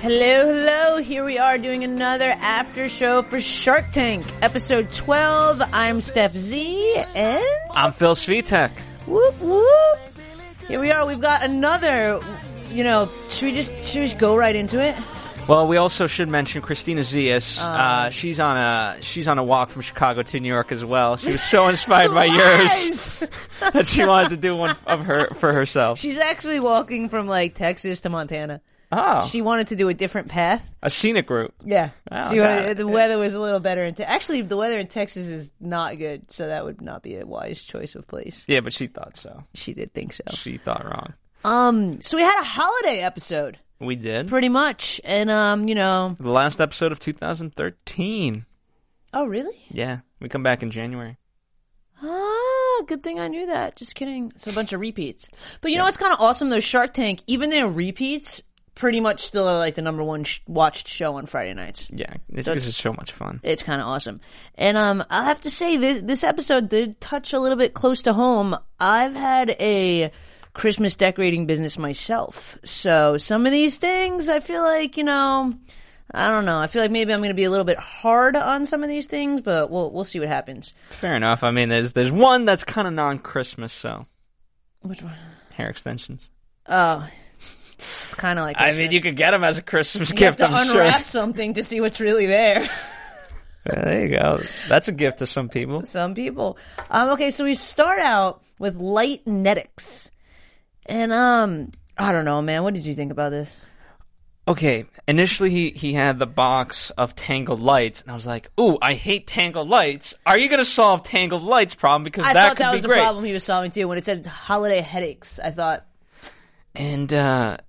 Hello, hello. Here we are doing another after show for Shark Tank, episode 12. I'm Stef Z, and I'm Phil Svitek. whoop whoop. Here we are. We've got another. You know, should we just should we just go right into it? Well, we also should mention Christina Zias. uh, she's on a she's on a walk from Chicago to New York as well. She was so inspired by yours Lies! that she wanted to do one of her for herself. She's actually walking from like Texas to Montana. Oh, She wanted to do a different path. a scenic route. Yeah, Oh, She wanted- God. the weather was a little better. In te- actually, the weather in Texas is not good, so that would not be a wise choice of place. Yeah, but she thought so. She did think so. She thought wrong. Um, so we had a holiday episode. We did. pretty much. And um, you know, The last episode of 2013. oh really? Yeah, we come back in January. Ah, good thing I knew that. Just kidding. It's a bunch of repeats. But you know what's kind of awesome? Those Shark Tank, even their repeats, pretty much still are like the number one sh- watched show on Friday nights. Yeah, it's So because it's so much fun. It's kind of awesome. And um, I have to say this this episode did touch a little bit close to home. I've had a Christmas decorating business myself, so some of these things I feel like you know. I don't know. I feel like maybe I'm going to be a little bit hard on some of these things, but we'll we'll see what happens. Fair enough. I mean, there's there's one that's kind of non-Christmas, so Which one? hair extensions. Oh, it's kind of like I mean, you could get them as a Christmas You have gift. to I'm sure. unwrap something to see what's really there. Yeah, there you go. That's a gift to some people. Some people. Um, okay, so we start out with Lightnetics, and um, I don't know, man. What did you think about this? Okay, initially he, he had the box of Tangled Lights, and I was like, "Ooh, I hate Tangled Lights. Are you going to solve Tangled Lights problem? Because I that thought could that was a great." problem he was solving too. When it said holiday headaches, I thought, And uh, nope,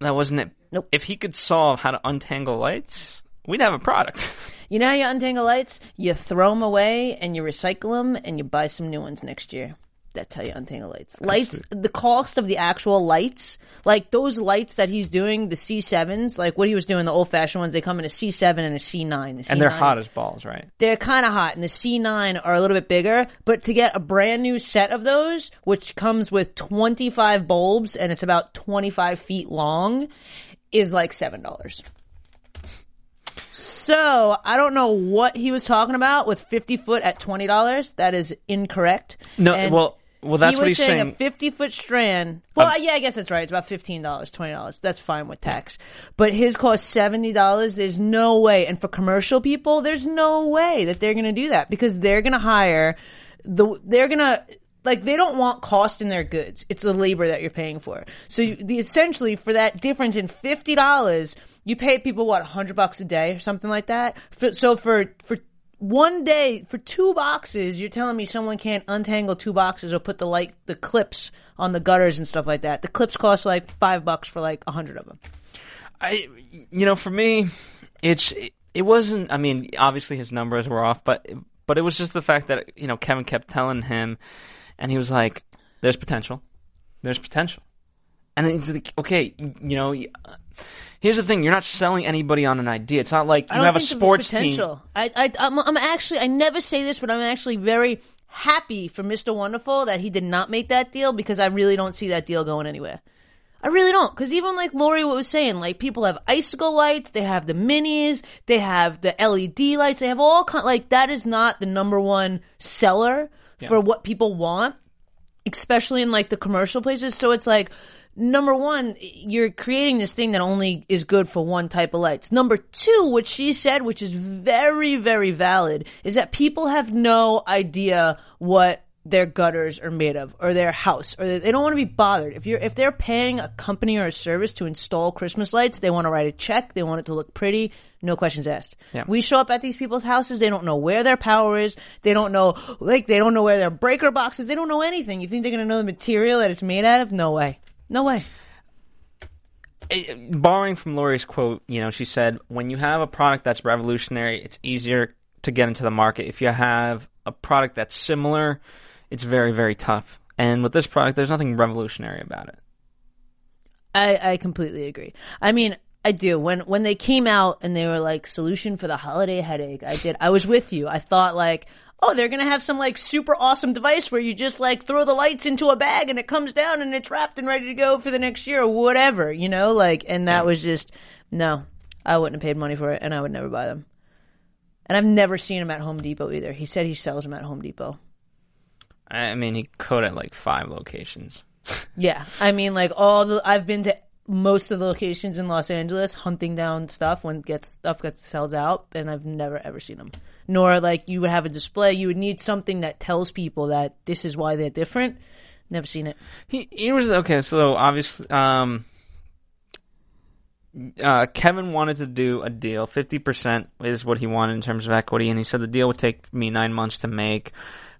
that wasn't it. Nope. If he could solve how to untangle lights, we'd have a product. you know how you untangle lights? You throw them away and you recycle them and you buy some new ones next year. That's how you untangle lights. Lights, the cost of the actual lights, like those lights that he's doing, the C7s, like what he was doing, the old fashioned ones, they come in a C7 and a C9. The and they're hot as balls, right? they're kind of hot and the c9 are a little bit bigger but to get a brand new set of those which comes with 25 bulbs and it's about 25 feet long is like seven dollars so i don't know what he was talking about with 50 foot at $20 that is incorrect No, And well, well, that's he what was he's saying, saying. a 50 foot strand. Well, um, yeah, I guess that's right. It's about $15, $20. That's fine with tax. But his cost $70. There's no way. And for commercial people, there's no way that they're going to do that because they're going to hire the, they're going to, like they don't want cost in their goods. It's the labor that you're paying for. So you, the essentially for that difference in fifty dollars, you pay people what hundred bucks a day or something like that. For, so for for one day for two boxes, you're telling me someone can't untangle two boxes or put the like the clips on the gutters and stuff like that. The clips cost like five bucks for like a hundred of them. I, you know, for me, it's it wasn't. I mean, obviously his numbers were off, but but it was just the fact that you know Kevin kept telling him, and he was like, "There's potential, there's potential," and it's like, okay, you know. Here's the thing: you're not selling anybody on an idea. It's not like you have a think there was sports team. potential. I, I, I'm, I'm actually, I never say this, but I'm actually very happy for Mr. Wonderful that he did not make that deal because I really don't see that deal going anywhere. I really don't, because even like Lori was saying, like people have icicle lights, they have the minis, they have the LED lights, they have all kind. Like that is not the number one seller for what people want, especially in like the commercial places. So it's like number one, you're creating this thing that only is good for one type of lights. Number two, what she said, which is very, very valid, is that people have no idea what their gutters are made of or their house or they, don't want to be bothered. If you're if they're paying a company or a service to install christmas lights they want to write a check they want it to look pretty no questions asked. Yeah. we show up at these people's houses they don't know where their power is they don't know like they don't know where their breaker box is they don't know anything. You think they're going to know the material that it's made out of? No way no way Eh, borrowing from Lori's quote, you know, she said, when you have a product that's revolutionary, it's easier to get into the market. If you have a product that's similar, it's very, very tough. And with this product, there's nothing revolutionary about it. I, I completely agree. I mean, I do. When when they came out and they were like solution for the holiday headache, I did. I was with you. I thought like, oh, they're gonna have some like super awesome device where you just like throw the lights into a bag and it comes down and it's wrapped and ready to go for the next year or whatever, you know? Like, and that was just no. I wouldn't have paid money for it, and I would never buy them. And I've never seen him at Home Depot either. He said he sells them at Home Depot. I mean, he could at like five locations. Yeah, I mean, like all the I've been to most of the locations in Los Angeles hunting down stuff when gets stuff gets sells out, and I've never ever seen them. Nor like you would have a display. You would need something that tells people that this is why they're different. Never seen it. He he was okay. So obviously, um, uh, Kevin wanted to do a deal. Fifty percent is what he wanted in terms of equity, and he said the deal would take me nine months to make.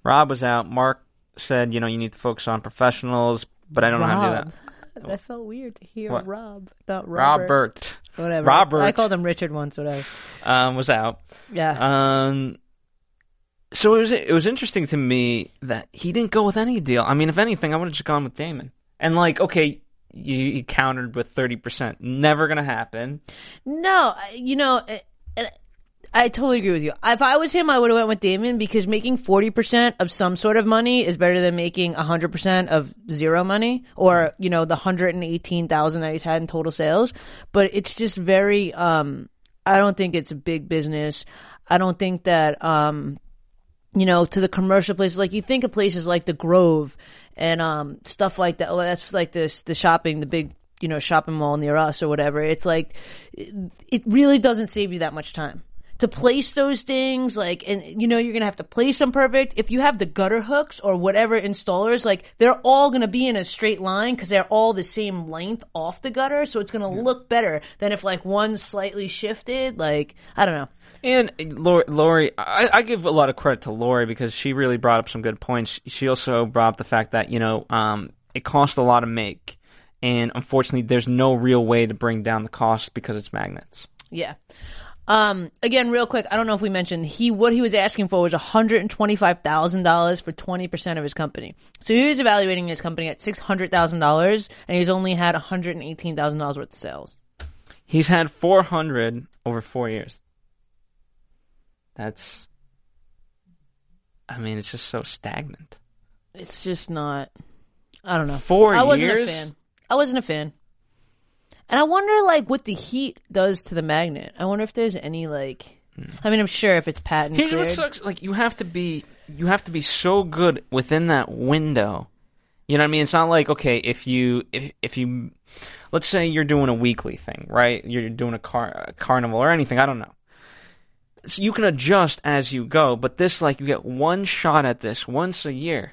Rob was out. Mark said, you know, you need to focus on professionals, but I don't know how to do that. That felt weird to hear What? Rob, not Robert. Robert Whatever. Robert. I called him Richard once. Whatever. um, was out. Yeah. Um, so it was it was interesting to me that he didn't go with any deal. I mean, if anything, I would have just gone with Daymond. And like, okay, you, you countered with thirty percent. Never gonna happen. No, you know, I totally agree with you. If I was him, I would have went with Daymond because making forty percent of some sort of money is better than making hundred percent of zero money, or you know, the hundred and eighteen thousand that he's had in total sales. But it's just very. um I don't think it's a big business. I don't think that. um you know, to the commercial places. Like you think of places like the Grove and um stuff like that. That's like this the shopping, the big you know shopping mall near us or whatever. It's like it really doesn't save you that much time to place those things. Like, and you know you're gonna have to place them perfect. If you have the gutter hooks or whatever installers, like they're all gonna be in a straight line because they're all the same length off the gutter, so it's gonna look better than if like one's slightly shifted. Like I don't know. And Lori, Lori I, I give a lot of credit to Lori because she really brought up some good points. She also brought up the fact that you know um, it costs a lot to make, and unfortunately, there's no real way to bring down the cost because it's magnets. Yeah. Um, again, real quick, I don't know if we mentioned he what he was asking for was one hundred and twenty five thousand dollars for twenty percent of his company. So he was evaluating his company at six hundred thousand dollars, and he's only had one hundred and eighteen thousand dollars worth of sales. He's had 400 over four years. That's, I mean, it's just so stagnant. It's just not. I don't know. Four I wasn't years? a fan. I wasn't a fan. And I wonder, like, what the heat does to the magnet. I wonder if there's any like. I mean, I'm sure if it's patent Here's what cleared. sucks: like you have to be, you have to be so good within that window. You know what I mean? It's not like okay, if you if if you, let's say you're doing a weekly thing, right? You're doing a car a carnival or anything. I don't know. So you can adjust as you go, but this like you get one shot at this once a year.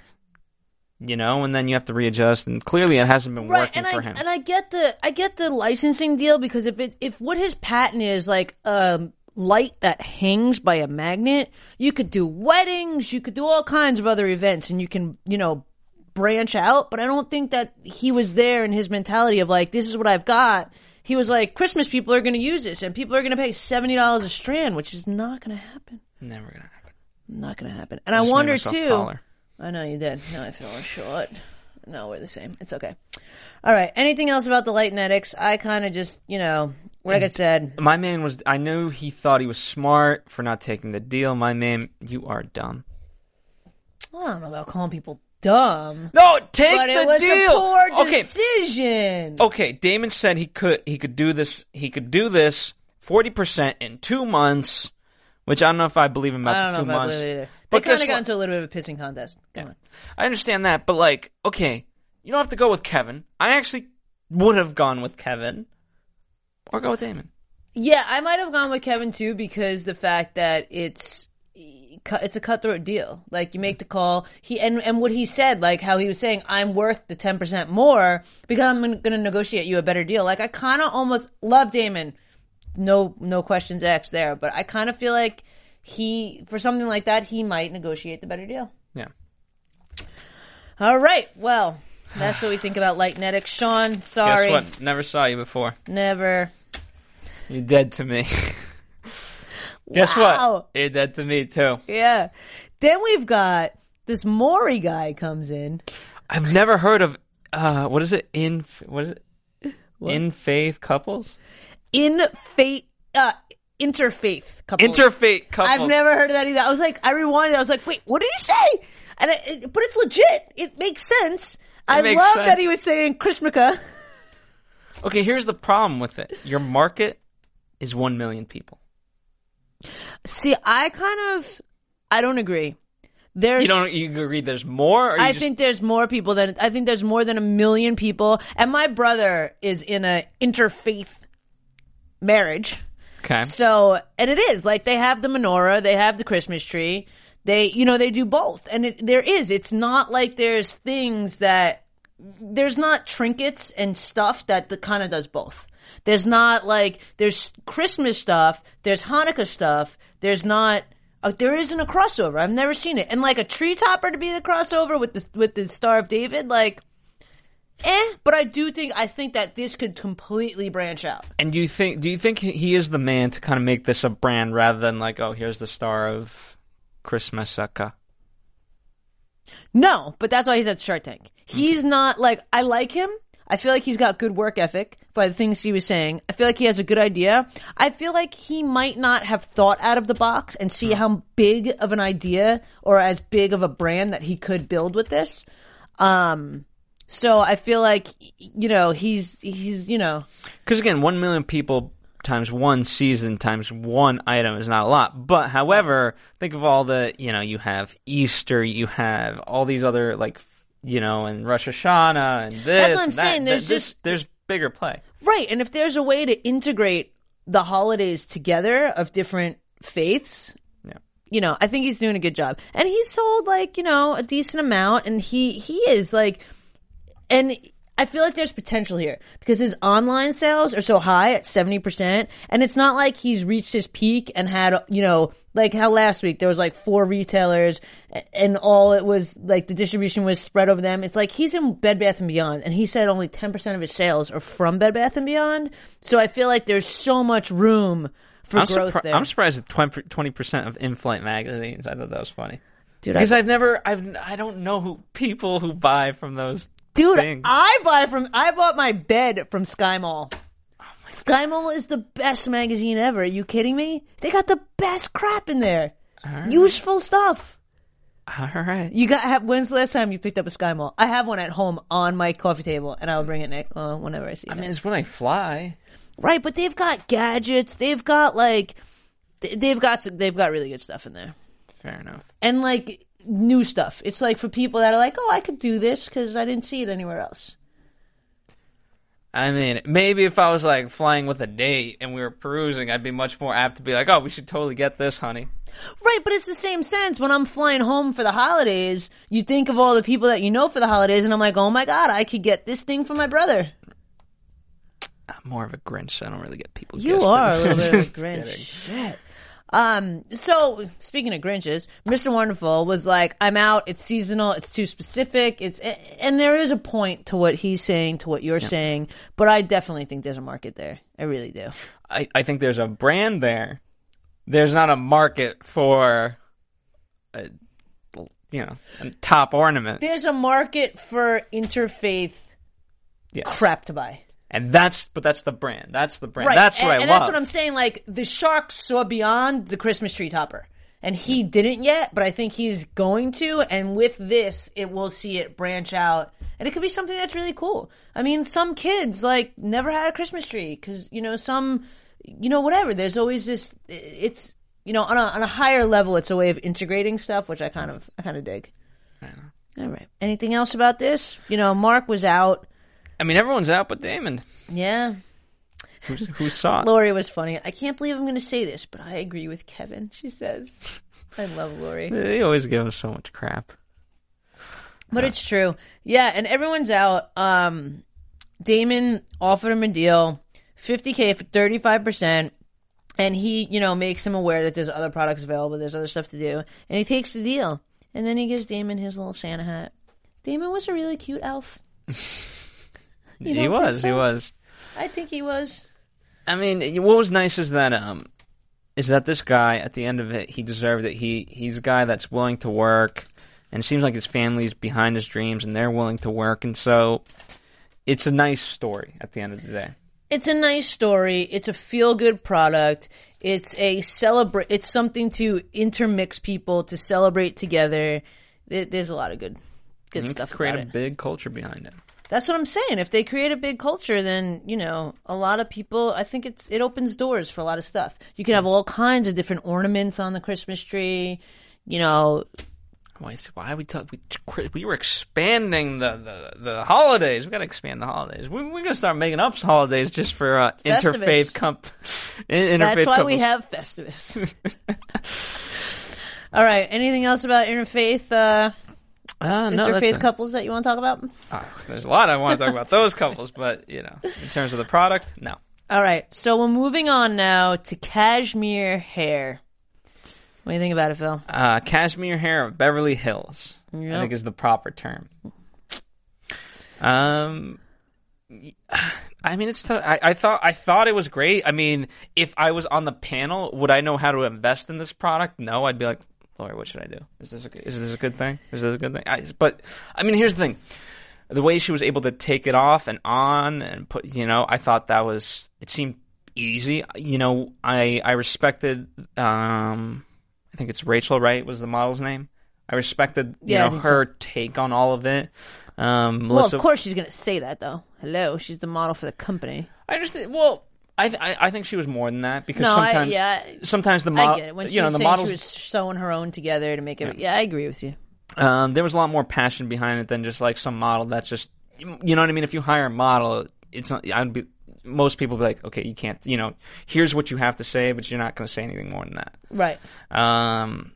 You know, and then you have to readjust, and clearly it hasn't been right working and for I him. and I get the I get the licensing deal because if it if what his patent is like um light that hangs by a magnet, you could do weddings, you could do all kinds of other events, and you can you know branch out. But I don't think that he was there in his mentality of like this is what I've got. He was like Christmas people are going to use this, and people are going to pay seventy dollars a strand, which is not going to happen. Never gonna happen. Not going to happen. And I Just wonder too. taller. I know you did. Now I feel short. No, we're the same. It's okay. All right. Anything else about the Lightnetics? I kind of just, you know, like I said, My man was. I knew he thought he was smart for not taking the deal. My man, you are dumb. I don't know about calling people dumb, No, take but the it was deal. a poor okay, decision. okay. Daymond said he could he could do this. He could do this forty percent in two months, which I don't know if I believe him I about don't the know two if I months. believe it either. They But kind guess of got what? into a little bit of a pissing contest. Come on. I understand that, but like, okay, you don't have to go with Kevin. I actually would have gone with Kevin, or go with Daymond. Yeah, I might have gone with Kevin too because the fact that it's it's a cutthroat deal. Like you make the call. He and and what he said, like how he was saying, I'm worth the ten percent more because I'm going to negotiate you a better deal. Like I kind of almost love Daymond. No, no questions asked there. But I kind of feel like he, for something like that, he might negotiate the better deal. Yeah. All right. Well, that's what we think about Lightnetics. Sean, sorry, Guess what? Never saw you before. never. You're dead to me. Guess Wow. what? You're dead to me too. Yeah. Then we've got this Maury guy comes in. I've never heard of uh what is it in what is it in faith couples in faith uh interfaith couples. interfaith couples. I've never heard of that either. I was like, I rewinded. I was like, wait, what did he say? And it, it- but it's legit. It makes sense. I makes love sense. that he was saying Chrismica. Okay, here's the problem with it. Your market is one million people. See, I kind of, I don't agree. There's, You don't. You agree? There's more. Or I just, think there's more people than I think there's more than a million people. And my brother is in a interfaith marriage. Okay. So, and it is like they have the menorah, they have the Christmas tree. They, you know, they do both. And it, there is, it's not like there's things that, there's not trinkets and stuff that the kind of does both. There's not like, there's Christmas stuff, there's Hanukkah stuff, there's not, uh, there isn't a crossover. I've never seen it. And like a tree topper to be the crossover with the, with the Star of David, like, eh. But I do think, I think that this could completely branch out. And do you think? Do you think he is the man to kind of make this a brand rather than like, oh, here's the star of Christmas Sucka? No, but that's why he's at Shark Tank. He's not like I like him. I feel like he's got good work ethic by the things he was saying. I feel like he has a good idea. I feel like he might not have thought out of the box and see how big of an idea or as big of a brand that he could build with this. Um so I feel like you know, he's he's, you know, Because again, one million people times one season times one item is not a lot. But however, think of all the you know you have Easter, you have all these other like you know and Rosh Hashanah and this. That's what I'm and that. saying, there's this- just- there's bigger play. Right, and if there's a way to integrate the holidays together of different faiths, Yeah. you know, I think he's doing a good job. And he's sold like, you know, a decent amount and he he is like and I feel like there's potential here because his online sales are so high at 70% and it's not like he's reached his peak and had, you know, like how last week there was like four retailers and all it was like the distribution was spread over them. It's like he's in Bed Bath and Beyond and he said only 10% of his sales are from Bed Bath and Beyond. So I feel like there's so much room for I'm, growth surpri- there. I'm surprised at 20 percent of in-flight magazines. I thought that was funny Dude, I- because I've never, I've, I don't know who people who buy from those. Dude, things. I buy from I bought my bed from Sky Mall. Sky Mall is the best magazine ever. Are you kidding me? They got the best crap in there. Useful stuff. All right. You got have when's the last time you picked up a Sky Mall? I have one at home on my coffee table and I'll bring it next, uh, whenever I see it. I mean, it's when I fly. Right, but they've got gadgets. They've got like they've got some, they've got really good stuff in there. Fair enough. And like new stuff. It's like for people that are like, "Oh, I could do this cuz I didn't see it anywhere else." I mean, maybe if I was like flying with a date and we were perusing, I'd be much more apt to be like, "Oh, we should totally get this, honey." Right, but it's the same sense. When I'm flying home for the holidays, you think of all the people that you know for the holidays, and I'm like, oh my god, I could get this thing for my brother. I'm more of a Grinch. So I don't really get people. You gifts, are a little bit of a Grinch. Shit. Um, so speaking of Grinches, Mr. Wonderful was like, I'm out, it's seasonal, it's too specific, it's, and there is a point to what he's saying, to what you're saying, but I definitely think there's a market there. I really do. I, I think there's a brand there. There's not a market for, a, you know, a top ornament, There's a market for interfaith Yes. crap to buy. And that's but that's the brand. That's the brand. Right. That's what and, I and love. that's what I'm saying. Like the shark saw beyond the Christmas tree topper, and he didn't yet, but I think he's going to. And with this, it will see it branch out, and it could be something that's really cool. I mean, some kids like never had a Christmas tree because you know some, you know, whatever. There's always this. It's you know on a on a higher level, it's a way of integrating stuff, which I kind of I kind of dig. All right. Anything else about this? You know, Mark was out. I mean, everyone's out but Daymond. Yeah. Who's, who saw it? Lori was funny. I can't believe I'm going to say this, but I agree with Kevin. She says, "I love Lori." They always give him so much crap. But it's true. Yeah, and everyone's out. Um Daymond offered him a deal, 50k for 35%, and he, you know, makes him aware that there's other products available, there's other stuff to do, and he takes the deal. And then he gives Daymond his little Santa hat. Daymond was a really cute elf. You he was. He was. I think he was. I mean, what was nice is that um, is that this guy at the end of it, he deserved it. He he's a guy that's willing to work, and it seems like his family's behind his dreams, and they're willing to work, and so it's a nice story at the end of the day. It's a nice story. It's a feel good product. It's a celebrate. It's something to intermix people to celebrate together. There's a lot of good, good stuff create about a it. big culture behind it. That's what I'm saying. If they create a big culture, then you know a lot of people. I think it's it opens doors for a lot of stuff. You can have all kinds of different ornaments on the Christmas tree. You know, Why? Why we talk? We, we were expanding the, the, the holidays. We got to expand the holidays. We, we're gonna start making up holidays just for uh, interfaith comp. in- interfaith that's why we have Festivus. all right. Anything else about interfaith uh, Uh, no, that's interfaith couples that you want to talk about? Ah, there's a lot I want to talk about those couples, but you know, in terms of the product, no. All right. So we're moving on now to cashmere hair. What do you think about it, Phil? Uh, cashmere hair of Beverly Hills, I think is the proper term. Um, I mean, it's. T- I, I thought I thought it was great. I mean, if I was on the panel, would I know how to invest in this product? No, I'd be like, Lori, what should I do? Is this a, good- is this a good thing? Is this a good thing? I, but I mean, here's the thing: the way she was able to take it off and on and put, you know, I thought that was. It seemed easy. You know, I I respected. Um, I think it's Rachel, right? Was the model's name? I respected, you Yeah, know, think her take on all of it. Um, Well, Melissa, of course she's going to say that, though. Hello, she's the model for the company. I understand. Well, I, th- I I think she was more than that because No, I- sometimes yeah, sometimes the model I get it. When she you know was the models she was sewing her own together to make it. Yeah, I agree with you. um, there was a lot more passion behind it than just like some model that's just you know what I mean. If you hire a model, it's not. I'd be most people would be like, okay, you can't. You know, here's what you have to say, but you're not going to say anything more than that. Right. Um,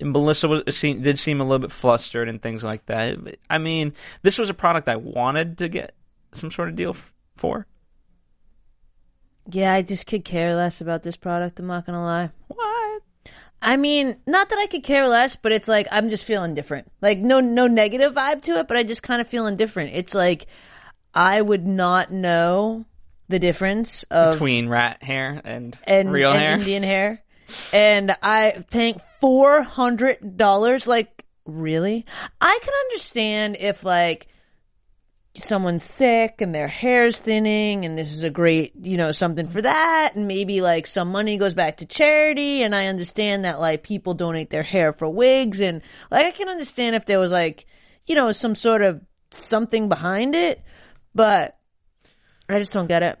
and Melissa was, did seem a little bit flustered and things like that. I mean, this was a product I wanted to get some sort of deal for. Yeah, I just could care less about this product. I'm not gonna lie. What? I mean, not that I could care less, but it's like I'm just feeling different. Like no no negative vibe to it, but I just kind of feeling different. It's like I would not know the difference of Between rat hair and, and, real and hair. Indian hair, and I paying four hundred dollars. Like really, I can understand if like someone's sick and their hair's thinning and this is a great you know something for that. And maybe like some money goes back to charity. And i understand that like people donate their hair for wigs. And like i can understand if there was like you know some sort of something behind it. But i just don't get it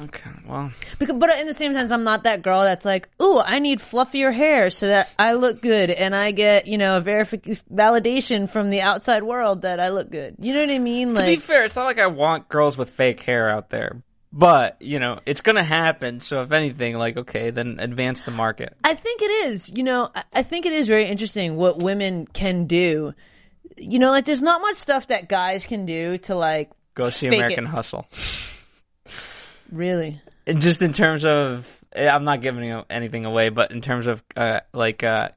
Okay, well, because, but in the same sense, I'm not that girl that's like, "Ooh, I need fluffier hair so that I look good and I get you know a verific- validation from the outside world that I look good." You know what I mean? to be fair, it's not like I want girls with fake hair out there, but you know, it's gonna happen. So if anything, like, okay, then advance the market. I think it is. You know, I- I think it is very interesting what women can do. You know, like there's not much stuff that guys can do to like Go see Fake American it. Hustle. Really. And just in terms of, eh, I'm not giving anything away, but in terms of uh, like uh,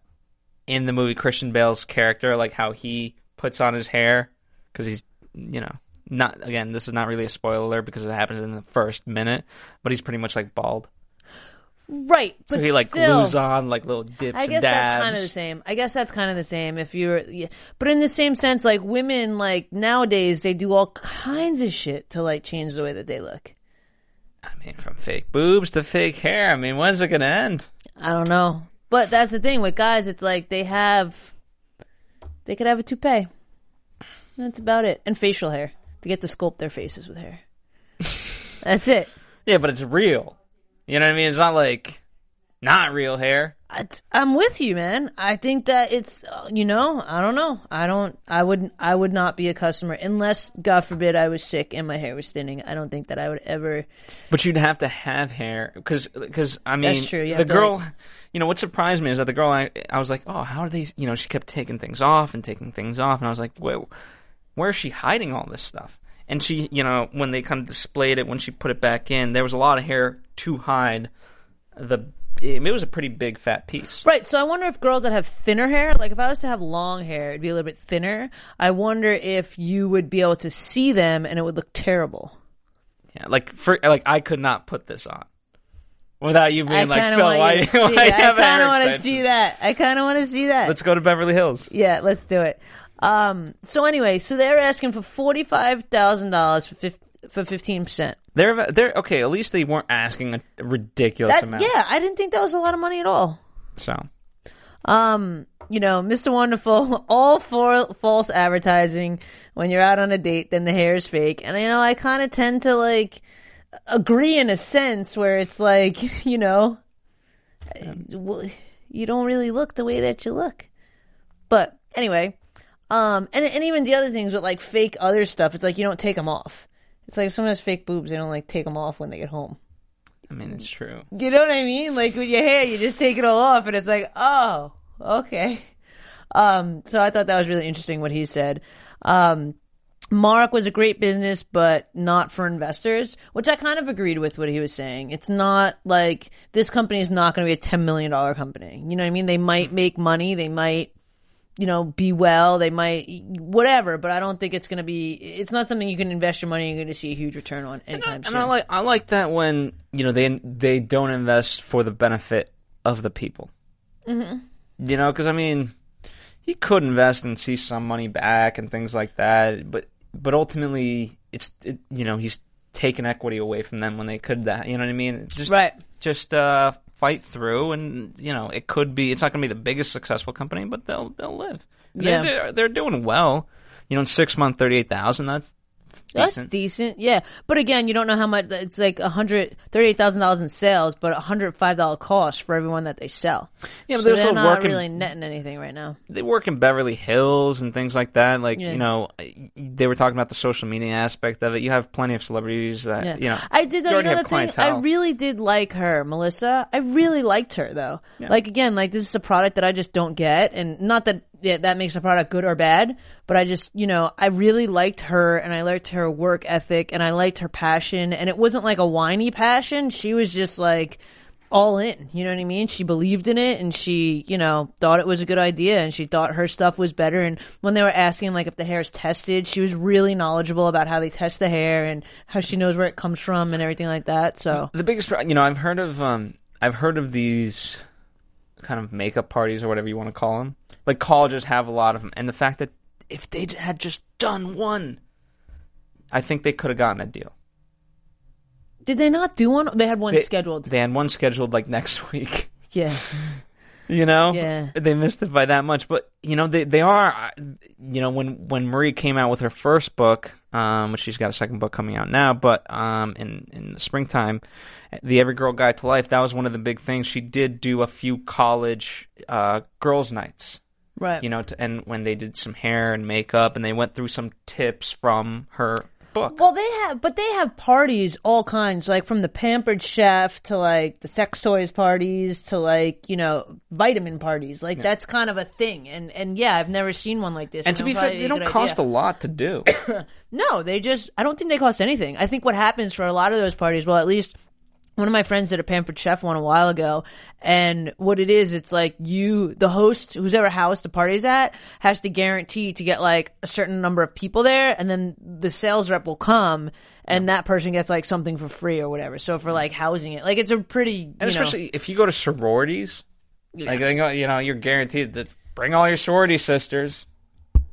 in the movie Christian Bale's character, like how he puts on his hair because he's, you know, not again. This is not really a spoiler because it happens in the first minute, but he's pretty much like bald. Right, So but he like still, glues on like little dips I guess that's kind of the same. I guess that's kind of the same. If you're, yeah. but in the same sense, like women, like nowadays, they do all kinds of shit to like change the way that they look. I mean, from fake boobs to fake hair. I mean, when's it gonna end? I don't know, but that's the thing with guys. It's like they have, they could have a toupee. That's about it, and facial hair to get to sculpt their faces with hair. that's it. Yeah, but it's real. You know what I mean? It's not like not real hair. I- I'm with you, man. I think that it's, uh, you know, I don't know. I don't, I would, I would not be a customer unless, God forbid, I was sick and my hair was thinning. I don't think that I would ever. But you'd have to have hair because because I mean That's true, you the girl. like- you know what surprised me is that the girl I I was like, oh, how are they? You know, she kept taking things off and taking things off, and I was like, where where is she hiding all this stuff? And she, you know, when they kind of displayed it, when she put it back in, there was a lot of hair to hide the. It was a pretty big fat piece. Right. So I wonder if girls that have thinner hair, like if I was to have long hair, it'd be a little bit thinner. I wonder if you would be able to see them and it would look terrible. Yeah, like for like I could not put this on without you I being like Phil. Why, you why I have hair kind of want to see that. I kind of want to see that. Let's go to Beverly Hills. Yeah, let's do it. Um, so anyway, so they're asking for forty five thousand dollars for fifteen percent. They're they're okay. At least they weren't asking a ridiculous That amount. yeah, I didn't think that was a lot of money at all. So Um, you know, Mr. Wonderful, all for false advertising. When you're out on a date, then the hair is fake, and I know I kind of tend to like agree in a sense where it's like, you know, you don't really look the way that you look. But anyway, um, and and even the other things with like fake other stuff, it's like you don't take them off. It's like if someone has fake boobs, they don't like take them off when they get home. I mean, it's true. You know what I mean? Like with your hair, you just take it all off, and it's like, oh, okay. Um, so I thought that was really interesting what he said. Um, Mark was a great business, but not for investors, which I kind of agreed with what he was saying. It's not like this company is not going to be a ten million dollar company. You know what I mean? They might make money, they might, you know, be well, they might whatever, but I don't think it's going to be. It's not something you can invest your money. and You're going to see a huge return on anytime And soon. I like I like that when you know they they don't invest for the benefit of the people. Mm-hmm. You know, because I mean, he could invest and see some money back and things like that, but but ultimately, it's it, you know he's taken equity away from them when they could that. You know what I mean? It's just right. just uh, fight through, and you know it could be. It's not going to be the biggest successful company, but they'll they'll live. And Yeah. they're, they're they're doing well. You know, in six months, thirty eight thousand. That's That's decent. decent, yeah. But again, you don't know how much. It's like a hundred thirty-eight thousand dollars in sales, but a hundred five dollar cost for everyone that they sell. Yeah, but so they're they're not working- really netting anything right now. they work in Beverly Hills and things like that. Like Yeah. you know, they were talking about the social media aspect of it. You have plenty of celebrities that Yeah, you know. I did. you Though, another have thing, I really did like her, Melissa. I really liked her though. Like again, like this is a product that I just don't get, and not that yeah, that makes a product good or bad, but I just you know I really liked her, and I liked her work ethic, and I liked her passion, and it wasn't like a whiny passion. She was just like all in. You know what I mean? She believed in it and she, you know, thought it was a good idea and she thought her stuff was better. And when they were asking like if the hair is tested, she was really knowledgeable about how they test the hair and how she knows where it comes from and everything like that. So the biggest, you know, I've heard of um, I've heard of these kind of makeup parties or whatever you want to call them. Like colleges have a lot of them, and the fact that if they had just done one, I think they could have gotten a deal. did they not do one? They had one They- scheduled. They had one scheduled like next week. yeah. You know, Yeah. they missed it by that much. But you know, they they are. You know, when when Maria came out with her first book, um, which she's got a second book coming out now, but um, in in the springtime, the Every Girl Guide to Life. That was one of the big things. She did do a few college uh, girls' nights. Right. You know, to, and when they did some hair and makeup, and they went through some tips from her book. Well, they have, but they have parties all kinds, like from the pampered chef to like the sex toys parties to like you know vitamin parties. Like that's kind of a thing, and and yeah, I've never seen one like this. and to be fair, they don't cost idea. a lot to do. No, they just. I don't think they cost anything. I think what happens for a lot of those parties, well, at least one of my friends did a pampered chef one a while ago, and what it is, it's like you, the host, who's ever house the party's at, has to guarantee to get like a certain number of people there, and then the sales rep will come. And that person gets like something for free or whatever. So for like housing it, like it's a pretty, you And know, especially if you go to sororities, like they go, you know, you're guaranteed that bring all your sorority sisters.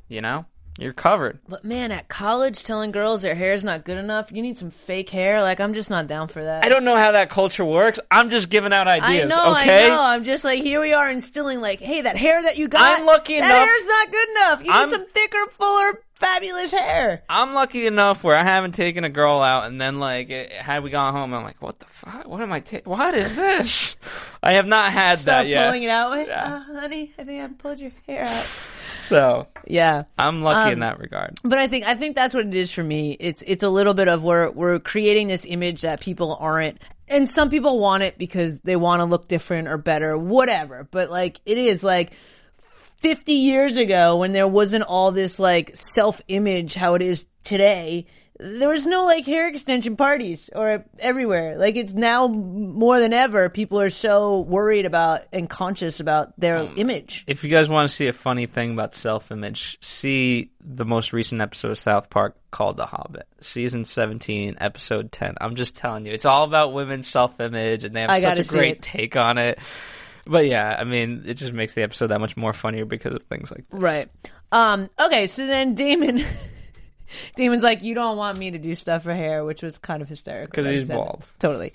You know, you're covered. But man, at college, telling girls their hair's not good enough, you need some fake hair. Like I'm just not down for that. I don't know how that culture works. I'm just giving out ideas. I know, okay, I know. I'm just like, here we are instilling, like, hey, that hair that you got, I'm lucky that enough- hair's not good enough. You I'm- need some thicker, fuller, fabulous hair. I'm lucky enough where I haven't taken a girl out, and then like it, had we gone home, I'm like, what the fuck? What am I taking? What is this? I have not had Start that yet. pulling it out. With, Yeah. "Oh, honey, I think I pulled your hair out. So Yeah. I'm lucky in Um, that regard. But I think I think that's what it is for me. It's it's a little bit of we're we're creating this image that people aren't and some people want it because they want to look different or better, whatever. But like it is like 50 years ago when there wasn't all this like self-image how it is today there was no like hair extension parties or everywhere. Like it's now more than ever people are so worried about and conscious about their hmm. image. If you guys want to see a funny thing about self-image, see the most recent episode of South Park called The Hobbit, season 17, episode 10. I'm just telling you, it's all about women's self-image, and they have I such a great take on it. But yeah, I mean, it just makes the episode that much more funnier because of things like this. Right. Um, okay, so then Daymond Daymond's like, You don't want me to do stuff for hair, which was kind of hysterical. 'Cause that he he's bald. Totally.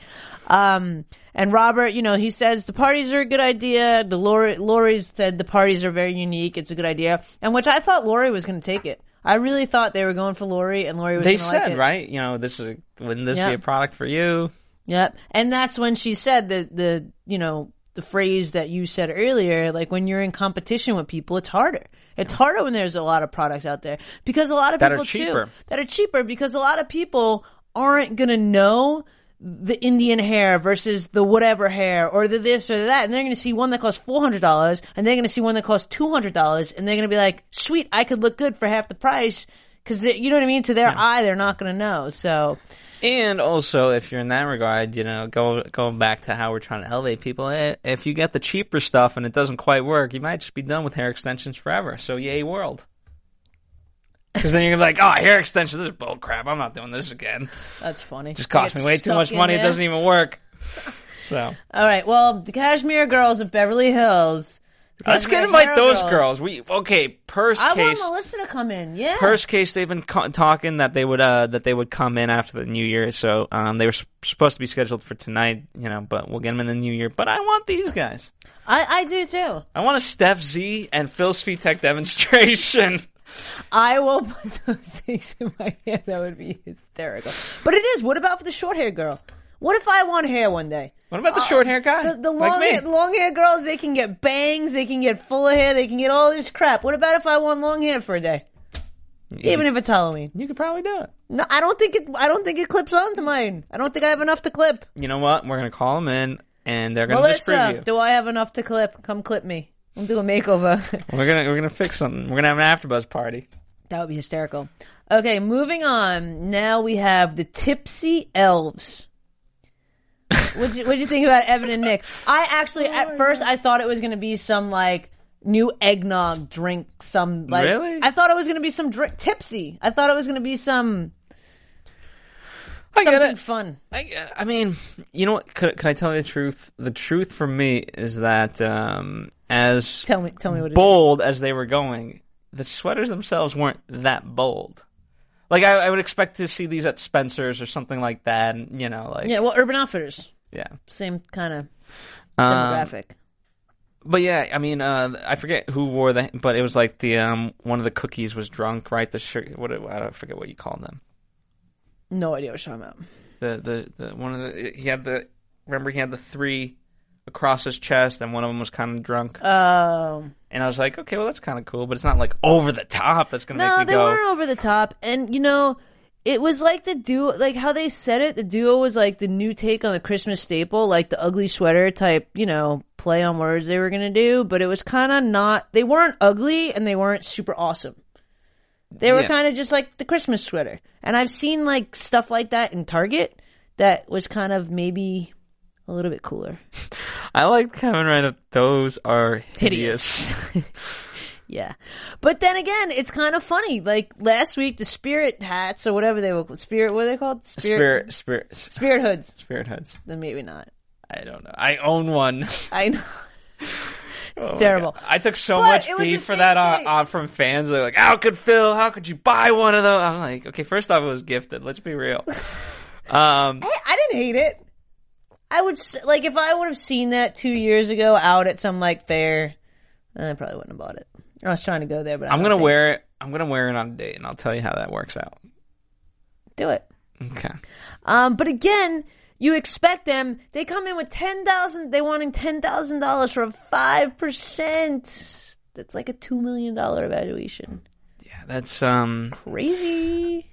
Um and Robert, you know, he says the parties are a good idea. The Lori Lori's said the parties are very unique, it's a good idea. And which I thought Lori was gonna take it. I really thought they were going for Lori and Lori was They gonna said, like it. right? You know, this is a, wouldn't this Yeah. be a product for you? Yep. And that's when she said that the you know, the phrase that you said earlier, like when you're in competition with people, it's harder. It's harder when there's a lot of products out there because a lot of That are people cheaper. too that are cheaper because a lot of people aren't gonna know the Indian hair versus the whatever hair or the this or the that, and they're gonna see one that costs four hundred dollars, and they're gonna see one that costs two hundred dollars, and they're gonna be like, "Sweet, I could look good for half the price." Because you know what I mean. To their eye, they're not gonna know. So And also, if you're in that regard, you know, go going back to how we're trying to elevate people. eh, If you get the cheaper stuff and it doesn't quite work, you might just be done with hair extensions forever. So yay, world. Because then you're gonna be like, oh, hair extensions, this is bull crap. I'm not doing this again. that's funny. Just cost me way too much money. It doesn't even work. So All right. Well, the Cashmere Girls of Beverly Hills. Let's get invite those girls. We okay. Purse case. I case. want Melissa to come in. Yeah. First case, they've been co- talking that they would uh, that they would come in after the new year. So um, they were s- supposed to be scheduled for tonight, you know, but we'll get them in the new year. But I want these guys. I, I do too. I want a Stef Z and Phil Svitek demonstration. I will put those things in my hair. That would be hysterical. But it is. What about for the short hair girl? What if I want hair one day? What about the short hair guy? Uh, The, the long, me? hair, long hair girls, they can get bangs, they can get full of hair, they can get all this crap. What about if I want long hair for a day? Even if it's Halloween. you could probably do it. No, I don't think it. I don't think it clips onto mine. I don't think I have enough to clip. You know what? We're gonna call them in, and they're gonna Melissa, do I have enough to clip? Come clip me. We'll do a makeover. We're gonna we're gonna fix something. We're gonna have an AfterBuzz party. that would be hysterical. Okay, moving on. Now we have the Tipsy Elves. What'd you, what'd you think about Evan and Nick? I actually, Oh at first, I thought it was going to be some like new eggnog drink. Some like Really? I thought it was going to be some drink tipsy. I thought it was going to be some I get something it. fun. I, get it. I mean, you know what? Could, could I tell you the truth? The truth for me is that um, as Tell me, tell me what it is. bold as they were going, the sweaters themselves weren't that bold. Like I, I would expect to see these at Spencer's or something like that. And, you know, like Yeah, well, Urban Outfitters, yeah. same kind of Um, demographic. but yeah, I mean, uh, I forget who wore the, but it was like the um, one of the cookies was drunk, right? The sugar, what I don't forget what you call them. no idea what you're talking about. The the the one of the he had the remember he had the three across his chest, and one of them was kind of drunk. Oh. And I was like, okay, well that's kind of cool, but it's not like over the top. That's gonna No, make me they go. weren't over the top. And you know, it was like the duo, like how they said it. The duo was like the new take on the Christmas staple, like the ugly sweater type, you know, play on words they were gonna do. But it was kind of not. They weren't ugly and they weren't super awesome. They were Yeah. kind of just like the Christmas sweater. And I've seen like stuff like that in Target that was kind of maybe a little bit cooler. I like Kevin right up. Those are hideous. hideous. yeah. But then again, it's kind of funny. Like last week, the spirit hats or whatever they were spirit, what are they called? Spirit, spirit, Spirit hoods. spirit hoods. Then maybe not. I don't know. I own one. I know. Oh it's terrible. I took so But much beef for that on, on from fans. They're like, "How could Phil? How could you buy one of those?" I'm like, "Okay, first off, it was gifted. Let's be real." um, Hey, I didn't hate it. I would like if I would have seen that two years ago out at some like fair, then I probably wouldn't have bought it. I was trying to go there, but I I'm gonna wear it I'm gonna wear it on a date, and I'll tell you how that works out. Do it. Okay. Um, but again, you expect them. They come in with ten thousand. They wanting ten thousand dollars for a five percent. That's like a two million dollar evaluation. Yeah, that's um. Crazy.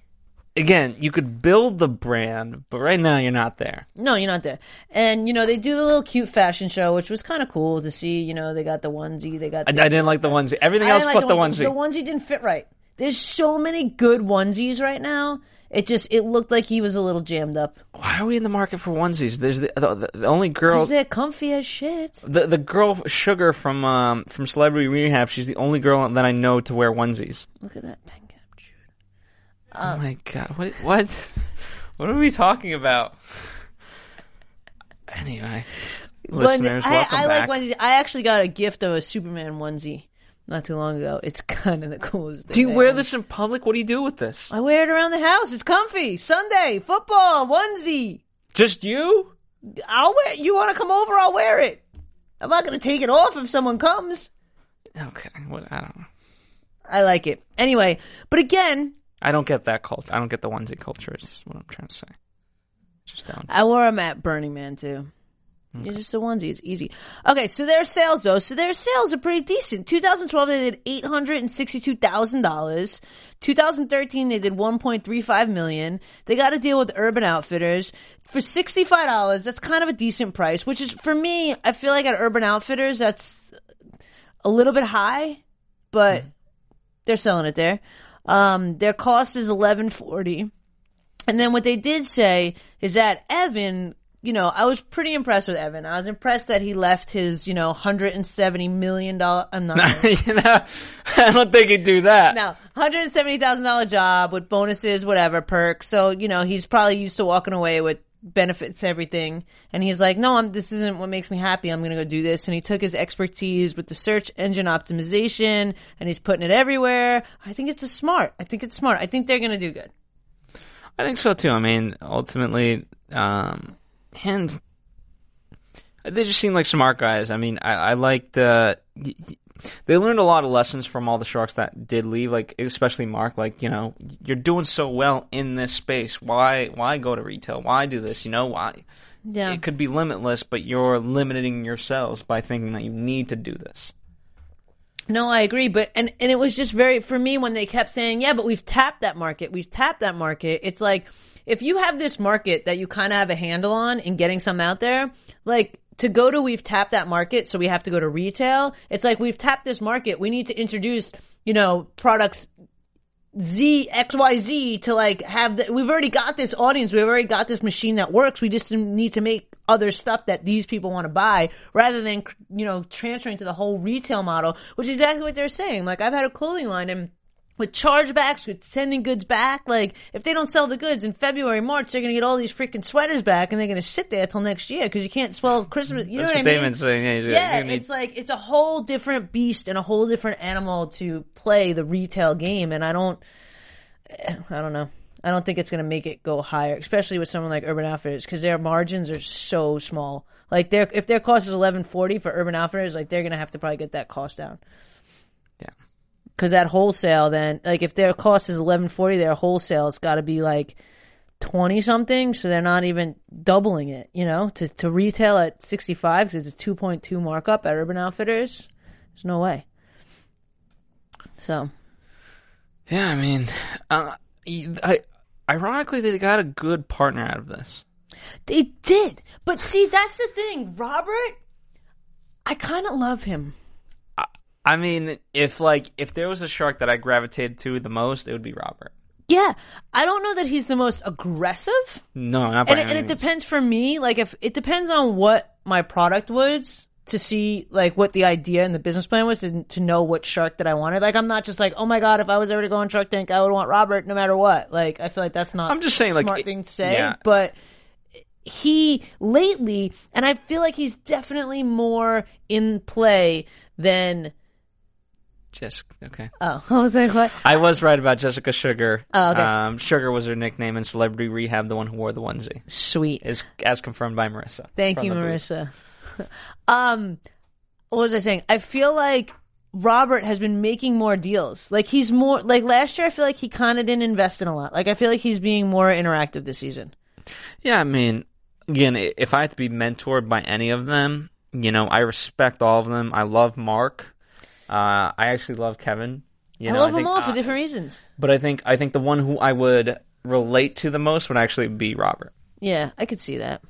Again, you could build the brand, but right now you're not there. No, you're not there. And you know they do the little cute fashion show, which was kind of cool to see. You know they got the onesie, they got. I, I didn't like the onesie. Everything else didn't but like the one- onesie. The onesie didn't fit right. There's so many good onesies right now. It just it looked like he was a little jammed up. Why are we in the market for onesies? There's the the, the only girl. Cause they're comfy as shit. The the girl Sugar from um from Celebrity Rehab. She's the only girl that I know to wear onesies. Look at that pen cap, dude. Oh um, my god! What what what are we talking about? Anyway, listeners, I, welcome I back. like onesies. I actually got a gift of a Superman onesie not too long ago. It's kind of the coolest thing. do you I wear this in public? What do you do with this? I wear it around the house. It's comfy. Sunday football onesie. Just you? I'll wear. You want to come over? I'll wear it. I'm not gonna take it off if someone comes. Okay. What? I don't know. I like it anyway. But again, I don't get that cult. I don't get the onesie culture. Is what I'm trying to say. Just down. I wore them at Burning Man too. It's just a onesie. It's easy. Okay, so their sales though, so their sales are pretty decent. 2012 they did eight hundred and sixty-two thousand dollars. 2013 they did 1.35 million. They got a deal with Urban Outfitters for sixty-five dollars. That's kind of a decent price, which is for me. I feel like at Urban Outfitters that's a little bit high, but mm-hmm. they're selling it there. Um, their cost is 1140. And then what they did say is that Evan, you know, I was pretty impressed with Evan. I was impressed that he left his, you know, 170 million dollar. I'm not. you know, I don't think he'd do that. No, hundred seventy thousand dollar job with bonuses, whatever perks. So you know he's probably used to walking away with benefits, everything. And he's like, no, I'm, this isn't what makes me happy. I'm going to go do this. And he took his expertise with the search engine optimization and he's putting it everywhere. I think it's a smart. I think it's smart. I think they're going to do good. I think so too. I mean, ultimately, um, and they just seem like smart guys. I mean, I, I liked. Uh, they learned a lot of lessons from all the sharks that did leave. Like, especially Mark. Like, you know, you're doing so well in this space. Why? Why go to retail? Why do this? You know, why? Yeah. It could be limitless, but you're limiting yourselves by thinking that you need to do this. No, I agree, but and and it was just very for me when they kept saying, "Yeah, but we've tapped that market. We've tapped that market." It's like if you have this market that you kind of have a handle on and getting some out there, like to go to we've tapped that market, so we have to go to retail. It's like we've tapped this market. We need to introduce, you know, products Z X Y Z to like have the, we've already got this audience. We've already got this machine that works. We just need to make other stuff that these people want to buy rather than you know transferring to the whole retail model, which is exactly what they're saying. Like I've had a clothing line and with chargebacks, with sending goods back, like if they don't sell the goods in February, March, they're gonna get all these freaking sweaters back and they're gonna sit there till next year because you can't swell Christmas. You That's know what what I mean? saying. Yeah, Yeah, need- it's like it's a whole different beast and a whole different animal to play the retail game, and I don't, eh, I don't know. I don't think it's going to make it go higher, especially with someone like Urban Outfitters, because their margins are so small. Like their if their cost is eleven forty for Urban Outfitters, like they're going to have to probably get that cost down. Because at wholesale, then like if their cost is eleven forty, their wholesale's got to be like twenty something, so they're not even doubling it. You know, to to retail at sixty five because it's a two point two markup at Urban Outfitters. There's no way. So Yeah, I mean, uh, I, ironically, they got a good partner out of this. they did, but see, that's the thing, Robert. I kind of love him. I mean, if like if there was a shark that I gravitated to the most, it would be Robert. Yeah, I don't know that he's the most aggressive. No, not by and it, and it depends for me. Like if it depends on what my product was to see like what the idea and the business plan was to, to know what shark that I wanted. Like I'm not just like, oh my god, if I was ever to go on Shark Tank, I would want Robert no matter what. Like I feel like that's not. I'm just saying, a like, smart it- thing to say, yeah. but. He lately, and I feel like he's definitely more in play than. Just okay. Oh, I was like, what? I was right about Jessica Sugar. Oh, okay. Um, Sugar was her nickname in Celebrity Rehab, the one who wore the onesie, Sweet. is as confirmed by Marissa. Thank you. Marissa. um, what was I saying? I feel like Robert has been making more deals. Like he's more like last year. I feel like he kind of didn't invest in a lot. Like I feel like he's being more interactive this season. Yeah, I mean, again, if I had to be mentored by any of them, you know, I respect all of them. I love Mark. Uh, I actually love Kevin. You I know, love them think, all for uh, different reasons. But I think I think the one who I would relate to the most would actually be Robert. Yeah, I could see that.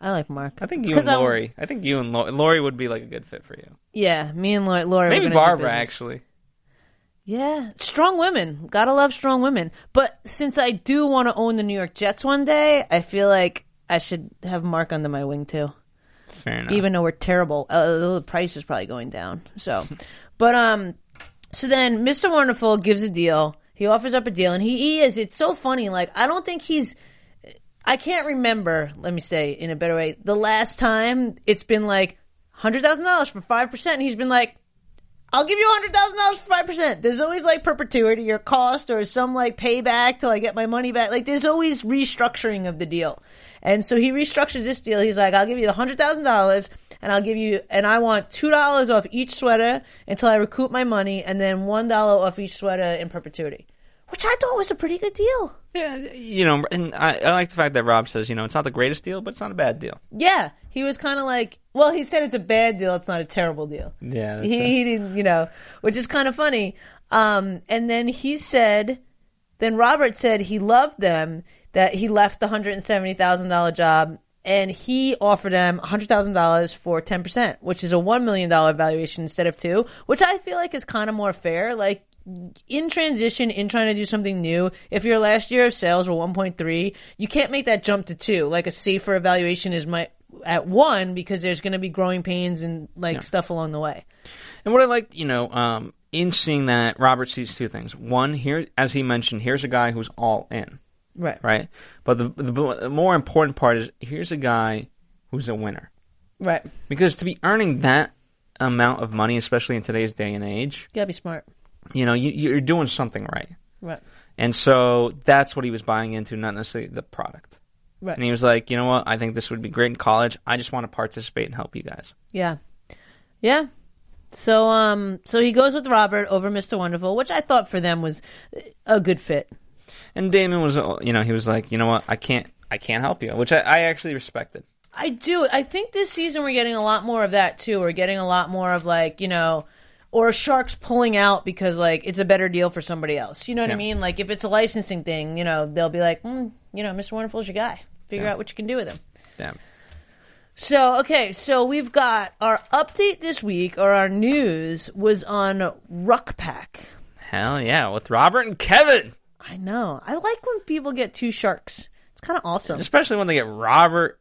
I like Mark. I think It's you and I'm- Lori. I think you and Lori, Lori would be like a good fit for you. Yeah, me and Lori. Laura Maybe were gonna do Barbara actually. Yeah, strong women. Gotta love strong women. But since I do want to own the New York Jets one day, I feel like I should have Mark under my wing too. Fair enough. Even though we're terrible, uh, the price is probably going down. So, but um, so then Mr. Wonderful gives a deal. He offers up a deal, and he, he is. It's so funny. Like I don't think he's. I can't remember. Let me say in a better way. The last time it's been like hundred thousand dollars for five percent. He's been like, I'll give you hundred thousand dollars for five percent. There's always like perpetuity or cost or some like payback till I get my money back. Like there's always restructuring of the deal. And so he restructures this deal. He's like, I'll give you the hundred thousand dollars and I'll give you and I want two dollars off each sweater until I recoup my money and then one dollar off each sweater in perpetuity. Which I thought was a pretty good deal. yeah, you know, and I, I like the fact that Rob says, you know, it's not the greatest deal, but it's not a bad deal. Yeah. He was kind of like, well, he said it's a bad deal. It's not a terrible deal. Yeah, that's he, right. he didn't, you know, which is kind of funny. Um, and then he said, then Robert said he loved them, that he left the $170,000 job and he offered them $100,000 for 10%, which is a $1 million valuation instead of two, which I feel like is kind of more fair. Like, in transition, in trying to do something new, if your last year of sales were 1.3, you can't make that jump to two. Like a safer evaluation is my at one because there's going to be growing pains and like stuff along the way. And what I like, you know, um, in seeing that, Robert sees two things. One, here, as he mentioned, here's a guy who's all in, Right. right? But the, the, the more important part is here's a guy who's a winner. Right. Because to be earning that amount of money, especially in today's day and age, you got to be smart. you know, you, you're doing something right. Right. And so that's what he was buying into, not necessarily the product. Right. And he was like, you know what? I think this would be great in college. I just want to participate and help you guys. Yeah. Yeah. So um so he goes with Robert over Mr. Wonderful, which I thought for them was a good fit. And Daymond was, you know, he was like, you know what? I can't, I can't help you, which I, I actually respected. I do. I think this season we're getting a lot more of that too. We're getting a lot more of like, you know, or a sharks pulling out because like it's a better deal for somebody else. You know what I mean? Like if it's a licensing thing, you know, they'll be like, mm, you know, Mr. Wonderful's your guy. Figure Yeah. out what you can do with him. Damn. So, okay, so we've got our update this week, or our news was on RuckPack. Hell yeah, with Robert and Kevin. I know. I like when people get two sharks. It's kind of awesome. Especially when they get Robert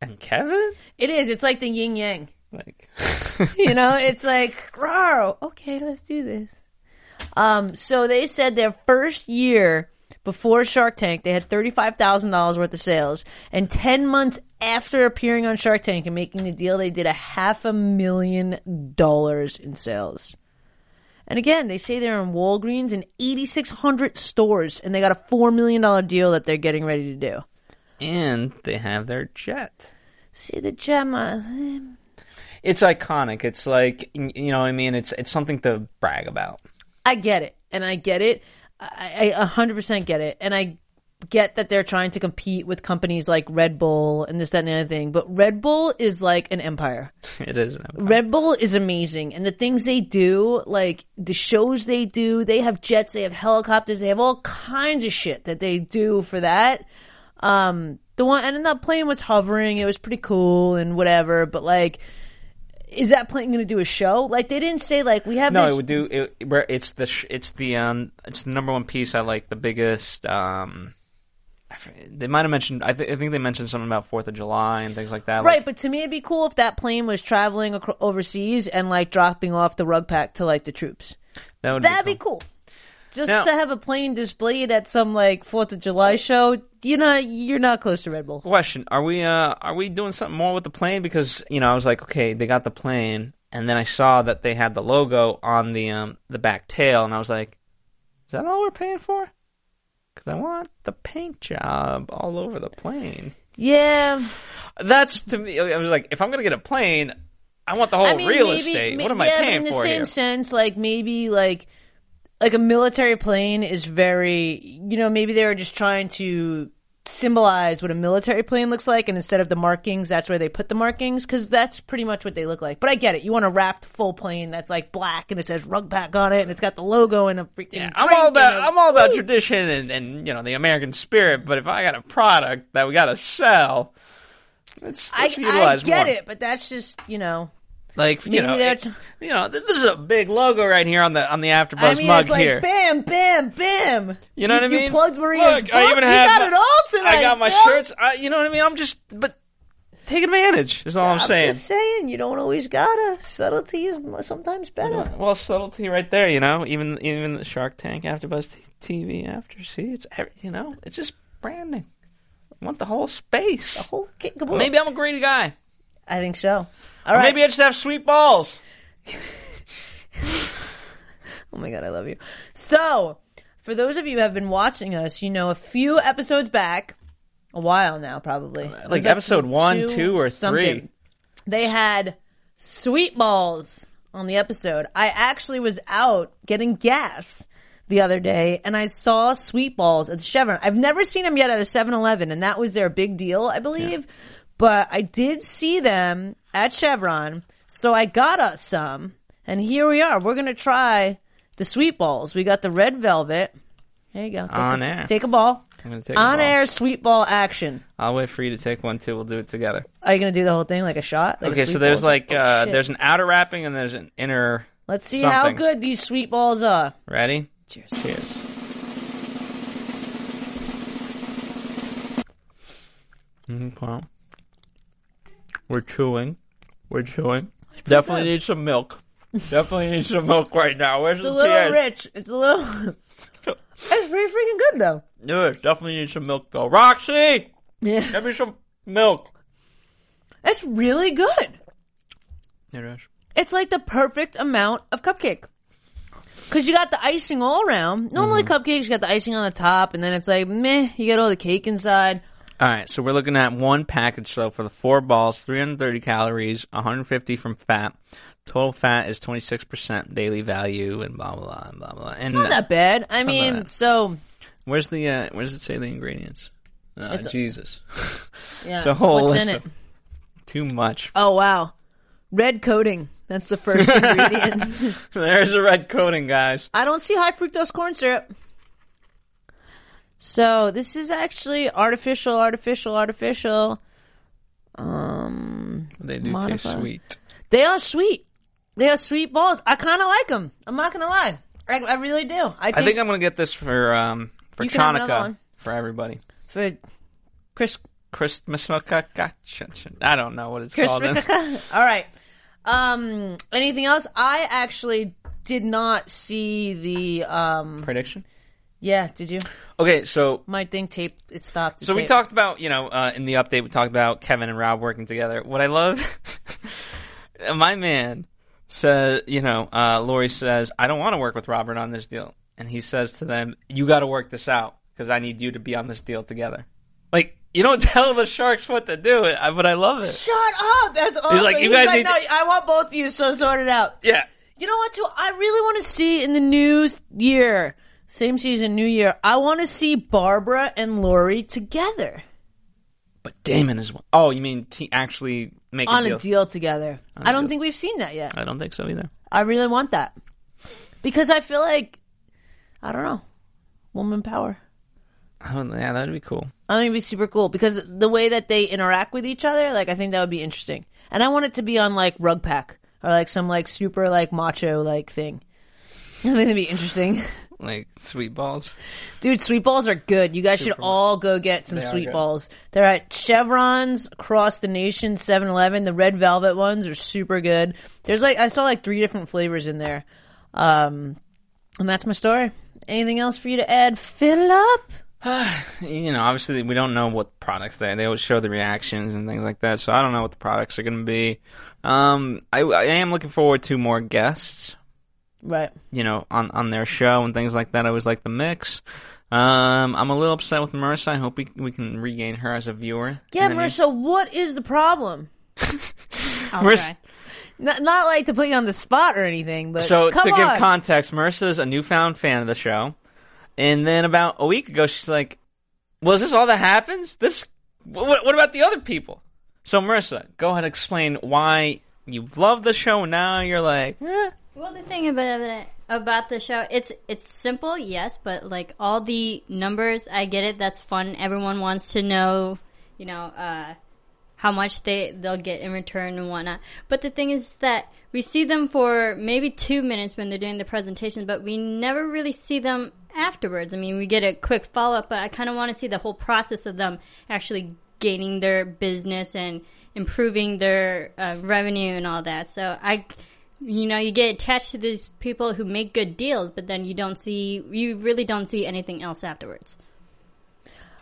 and Kevin. It is. It's like the yin yang. Like, You know, it's like, "Rawr, okay, let's do this. Um, so they said their first year before Shark Tank, they had $35,000 worth of sales. And 10 months after appearing on Shark Tank and making the deal, they did a half a million dollars in sales. And again, they say they're in Walgreens and 8,600 stores, and they got a $4 million deal that they're getting ready to do. and they have their jet. See the Gemma. It's iconic. It's like, you know what I mean? It's, it's something to brag about. I get it, and I get it. I hundred percent get it, and I get that they're trying to compete with companies like Red Bull and this, that, and the other thing. But Red Bull is like an empire. It is. an empire. Red Bull is amazing, and the things they do, like the shows they do, they have jets, they have helicopters, they have all kinds of shit that they do for that. Um, the one and then that plane was hovering; it was pretty cool and whatever. But like, is that plane going to do a show? Like they didn't say like we have No, this it would do. It, it's the sh- it's the um it's the number one piece. I like the biggest. Um, they might have mentioned. I, th- I think they mentioned something about Fourth of July and things like that. Right, Like, but to me, it'd be cool if that plane was traveling acro- overseas and like dropping off the RuckPack to like the troops. that would That'd be be cool. Just Now- to have a plane displayed at some like Fourth of July show, you know, you're not close to Red Bull. Question: Are we uh are we doing something more with the plane? Because you know I was like, okay, they got the plane, and then I saw that they had the logo on the um the back tail, and I was like, is that all we're paying for? Because I want the paint job all over the plane. Yeah, That's to me. I was like, if I'm gonna get a plane, I want the whole I mean, real maybe, estate. may- what am I yeah, but paying in the for same here? sense, like maybe like like a military plane is very, you know, maybe they were just trying to symbolize what a military plane looks like, and instead of the markings, that's where they put the markings because that's pretty much what they look like. But I get it. You want a wrapped full plane that's like black and it says RuckPack on it, and it's got the logo and a freaking. Yeah, I'm all about a- I'm all about tradition and, and you know the American spirit. But if I got a product that we got to sell, let's, I, let's I utilize get more. it, but that's just you know. Like you Maybe know, it- you know, th- this is a big logo right here on the on the AfterBuzz I mean, mug it's like here. bam, bam, bam. You know what I mean? You plugged Maria's Look, I even You have got my- it all tonight. I got my shirts. I, you know what I mean? I'm just, but take advantage. Is all I'm, I'm saying. just saying, you don't always gotta. Subtlety is sometimes better. Well, subtlety right there. You know, even even the Shark Tank AfterBuzz t- TV after. See, it's every, you know, it's just branding. I want the whole space. The Whole kit. Maybe I'm a greedy guy. I think so. All right. Maybe I just have sweet balls. Oh my god, I love you. So, for those of you who have been watching us, you know, a few episodes back, a while now, probably, uh, Like Was that episode one, two, or something, three. They had sweet balls on the episode. I actually was out getting gas the other day and I saw sweet balls at the Chevron. I've never seen them yet at a 7-Eleven and that was their big deal, I believe. But I did see them at Chevron, so I got us some. And here we are. We're to try the sweet balls. We got the red velvet. There you go. Take On a, air. Take a ball. I'm gonna take a On ball. air sweet ball action. I'll wait for you to take one too. We'll do it together. Are you to do the whole thing like a shot? Like a Okay, sweet so there's like Oh, uh shit. there's an outer wrapping and there's an inner. Let's see how something. good these sweet balls are. Ready? Cheers. Cheers. Mhm, we're chewing. We're chewing. Definitely good. need some milk. Definitely need some milk right now. Where's It's the a little TA? rich. It's a little. it's pretty freaking good though. Yeah, definitely need some milk though. Roxy, Yeah, give me some milk. it's really good. It is. It's like the perfect amount of cupcake. Cause you got the icing all around. Normally Mm-hmm. cupcakes, you got the icing on the top, and then it's like meh. You get all the cake inside. All right, so we're looking at one package though for the four balls, 330 calories, 150 from fat. Total fat is 26% daily value, and blah blah blah and blah blah. And Not that bad. I mean, bad. so where's the uh, where does it say the ingredients? Uh, It's a- Jesus, yeah. It's a whole What's list in it? too much. Oh wow, red coating. That's the first ingredient. There's the red coating, guys. I don't see high fructose corn syrup. So this is actually artificial, artificial, artificial. Um, They do Modified. taste sweet. they are sweet. They are sweet balls. I kind of like them. I'm not gonna lie. I, I really do. I think, I think I'm gonna get this for um for You can have another Chanukah for everybody. for Chris Christmas. I don't know what it's Chris called. All right. Um, anything else? I actually did not see the um. Prediction. Yeah, did you? Okay, so My thing tape. It stopped. So we talked about, you know, uh, in the update, we talked about Kevin and Rob working together. What I love, my man says, you know, uh, Lori says, I don't want to work with Robert on this deal. And he says to them, you got to work this out because I need you to be on this deal together. Like, you don't tell the Sharks what to do, but I love it. Shut up! That's awesome. like, you guys need no, to- I want both of you, so sort it out. Yeah. You know what, too? I really want to see in the new year, same season, new year, I want to see Barbara and Lori together But Daymond is. Oh, you mean t- actually make on a deal? a deal together. I don't deal. think we've seen that yet. I don't think so either. I really want that. Because I feel like, I don't know, woman power. Oh, yeah, that'd be cool. I think it'd be super cool because the way that they interact with each other, like I think that would be interesting. And I want it to be on like RuckPack or like some like super like macho like thing. I think that'd be interesting. Like, sweet balls. Dude, sweet balls are good. You guys should all go get some sweet good. balls. They're at Chevrons across the nation, 7-Eleven. The red velvet ones are super good. There's like I saw like three different flavors in there. Um and that's my story. Anything else for you to add? Fill up? you know, obviously we don't know what products they they always show the reactions and things like that. So I don't know what the products are going to be. Um, I, I am looking forward to more guests. Right. You know, on on their show and things like that. I always like the mix. Um, I'm a little upset with Marissa. I hope we we can regain her as a viewer. Yeah, You know what I mean? Marissa, what is the problem? I'll not, not like to put you on the spot or anything, but So come to on. give context, Marissa's a newfound fan of the show, and then about a week ago, she's like, "Well, this all that happens? This what, what about the other people?" So Marissa, go ahead and explain why you love the show. and Now you're like, eh. Well, the thing about it, about the show, it's it's simple, yes, but like all the numbers, I get it. That's fun. Everyone wants to know, you know, uh, how much they they'll get in return and whatnot. But the thing is that we see them for maybe two minutes when they're doing the presentation, but we never really see them afterwards. I mean, we get a quick follow up, but I kind of want to see the whole process of them actually gaining their business and improving their uh, revenue and all that. So I you know, you get attached to these people who make good deals, but then you don't see, you really don't see anything else afterwards.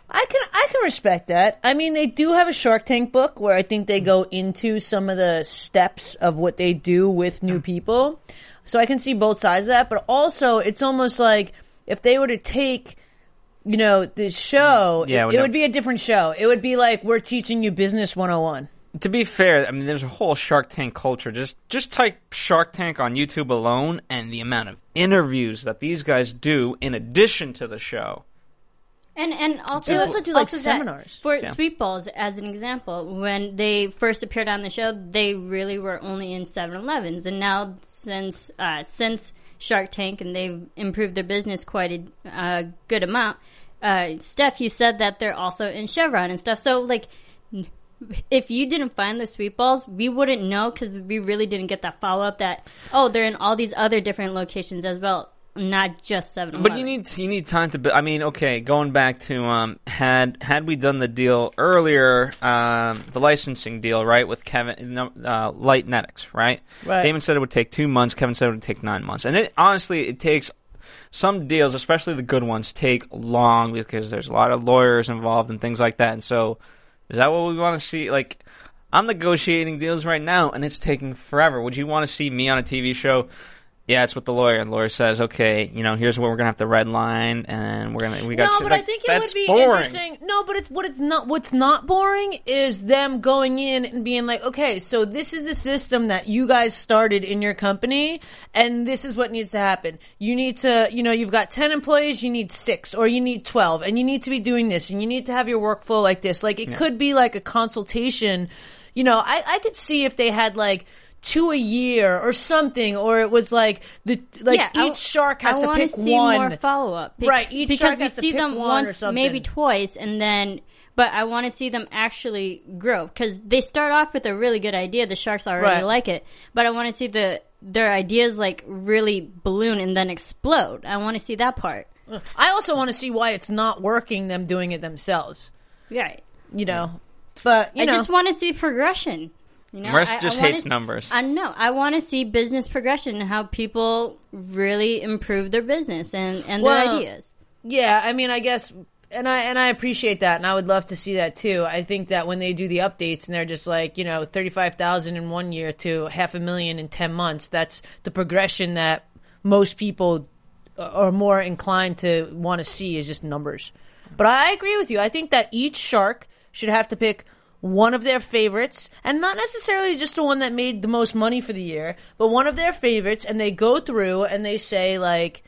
I can I can respect that. I mean, they do have a Shark Tank book where I think they go into some of the steps of what they do with new people. So I can see both sides of that, but also it's almost like if they were to take you know, the show, Yeah, it, it would be a different show. It would be like we're teaching you business 101. To be fair, I mean, there's a whole Shark Tank culture. Just just type Shark Tank on YouTube alone, and the amount of interviews that these guys do in addition to the show. And and also They also do, like, that seminars. for Yeah. Sweet Balls as an example. When they first appeared on the show, they really were only in 7-Elevens, and now since uh, since Shark Tank and they've improved their business quite a uh, good amount. Uh, Stef, you said that they're also in Chevron and stuff. So like. If you didn't find the sweet balls, we wouldn't know because we really didn't get that follow up that oh they're in all these other different locations as well, not just Seven. But you need you need time to. I mean, okay, going back to um, had had we done the deal earlier, um, the licensing deal, right, with Kevin uh, Lightnetics, right? Right. Daymond said it would take two months. Kevin said it would take nine months, and it honestly it takes. Some deals, especially the good ones, take long because there's a lot of lawyers involved and things like that. And so, is that what we want to see? Like, I'm negotiating deals right now, and it's taking forever. Would you want to see me on a TV show? Yeah, it's with the lawyer, and the lawyer says, "Okay, you know, here's where we're gonna have to red line, and we're gonna we got." No, to, but like, I think it would be boring. interesting. No, but it's what it's not. What's not boring is them going in and being like, okay, so this is the system that you guys started in your company, and this is what needs to happen. You need to, you know, you've got ten employees, you need six, or you need twelve, and you need to be doing this, and you need to have your workflow like this. Like it could be like a consultation. You know, I I could see if they had like. Two a year or something, or it was like the like yeah, I- each shark has I to pick see one. more follow up, Right, each because shark we has to see pick them once, maybe twice, and then. But I want to see them actually grow because they start off with a really good idea. The sharks already Right. like it, but I want to see the their ideas like really balloon and then explode. I want to see that part. I also want to see why it's not working. Them doing it themselves, Right. you know. But you I know, just want to see progression. You know, Marissa I- just I wanna- hates numbers. I know. I want to see business progression and how people really improve their business and, and their ideas. yeah. I mean, I guess, and I and I appreciate that, and I would love to see that too. I think that when they do the updates and they're just like, you know, thirty five thousand in one year to half a million in ten months, that's the progression that most people are more inclined to want to see is just numbers. But I agree with you. I think that each shark should have to pick one of their favorites, and not necessarily just the one that made the most money for the year, but one of their favorites, and they go through and they say like,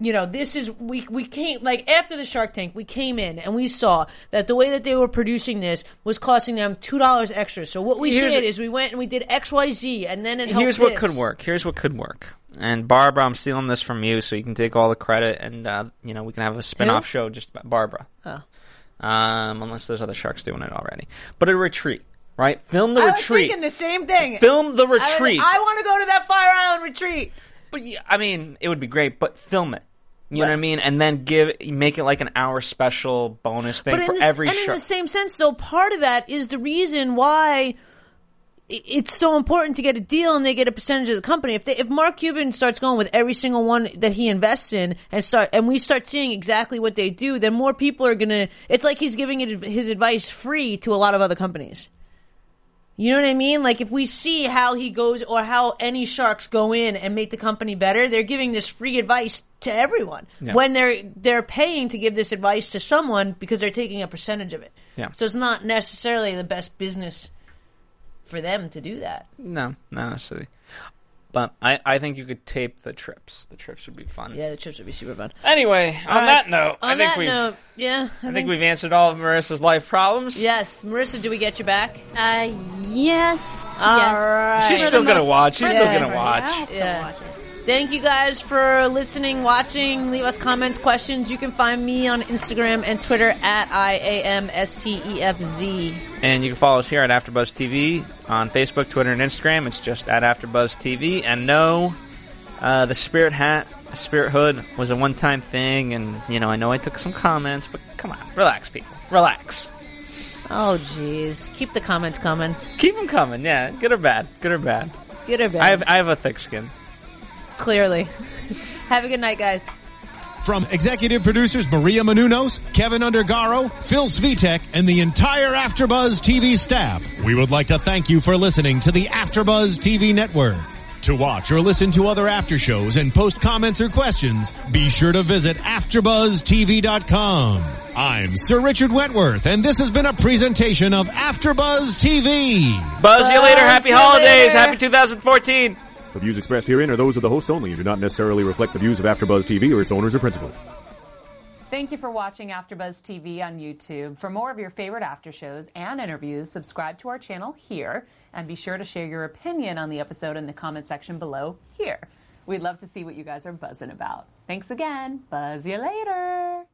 you know, this is we we came like after the Shark Tank, we came in and we saw that the way that they were producing this was costing them two dollars extra. So what we Here's- did is we went and we did X Y Z, and then it Here's what this. could work. Here's what could work. And Barbara, I'm stealing this from you, so you can take all the credit, and uh, you know we can have a spin-off show just about Barbara. Oh. Um, unless there's other sharks doing it already. But a retreat, right? Film the I was retreat. thinking the same thing. Film the I, retreat. I want to go to that Fire Island retreat. But yeah, I mean, it would be great, but film it. You know what I mean? And then give make it like an hour special bonus thing But for the, every and in the same sense, though, part of that is the reason why i- it's so important to get a deal and they get a percentage of the company. If they, if Mark Cuban starts going with every single one that he invests in and start and we start seeing exactly what they do, then more people are gonna. It's like he's giving it, his advice free to a lot of other companies. You know what I mean? Like if we see how he goes or how any sharks go in and make the company better, they're giving this free advice to everyone Yeah. when they're they're paying to give this advice to someone because they're taking a percentage of it. Yeah. So it's not necessarily the best business for them to do that. No, not necessarily. But I, I think you could tape the trips. The trips would be fun. Yeah, the trips would be super fun. Anyway, on right. that note, On I think that we've note, yeah, I, I think we've answered all of Marissa's life problems. Yes, Marissa, do we get you back? Uh, yes. All yes. right. She's For still gonna most- watch. She's for still gonna watch. I'll still Yeah. watch it. Thank you guys for listening, watching. Leave us comments, questions. You can find me on Instagram and Twitter at I A M S T E F Z. And you can follow us here at AfterBuzz TV on Facebook, Twitter, and Instagram. It's just at AfterBuzz TV. And no, uh, the Spirit Hat, Spirit Hood was a one-time thing. And you know, I know I took some comments, but come on, relax, people, relax. Oh, jeez. Keep the comments coming. Keep them coming. Yeah, good or bad, good or bad. Good or bad. I have I have a thick skin. Clearly. Have a good night, guys. From executive producers Maria Menounos, Kevin Undergaro, Phil Svitek, and the entire Afterbuzz TV staff, we would like to thank you for listening to the Afterbuzz TV network. To watch or listen to other after shows and post comments or questions, be sure to visit AfterBuzzTV.com. I'm Sir Richard Wentworth, and this has been a presentation of Afterbuzz TV. Buzz, you later. Happy holidays. later. Happy 2014. The views expressed herein are those of the hosts only and do not necessarily reflect the views of AfterBuzz TV or its owners or principals. Thank you for watching AfterBuzz TV on YouTube. For more of your favorite after shows and interviews, subscribe to our channel here, and be sure to share your opinion on the episode in the comment section below here. We'd love to see what you guys are buzzing about. Thanks again. Buzz you later.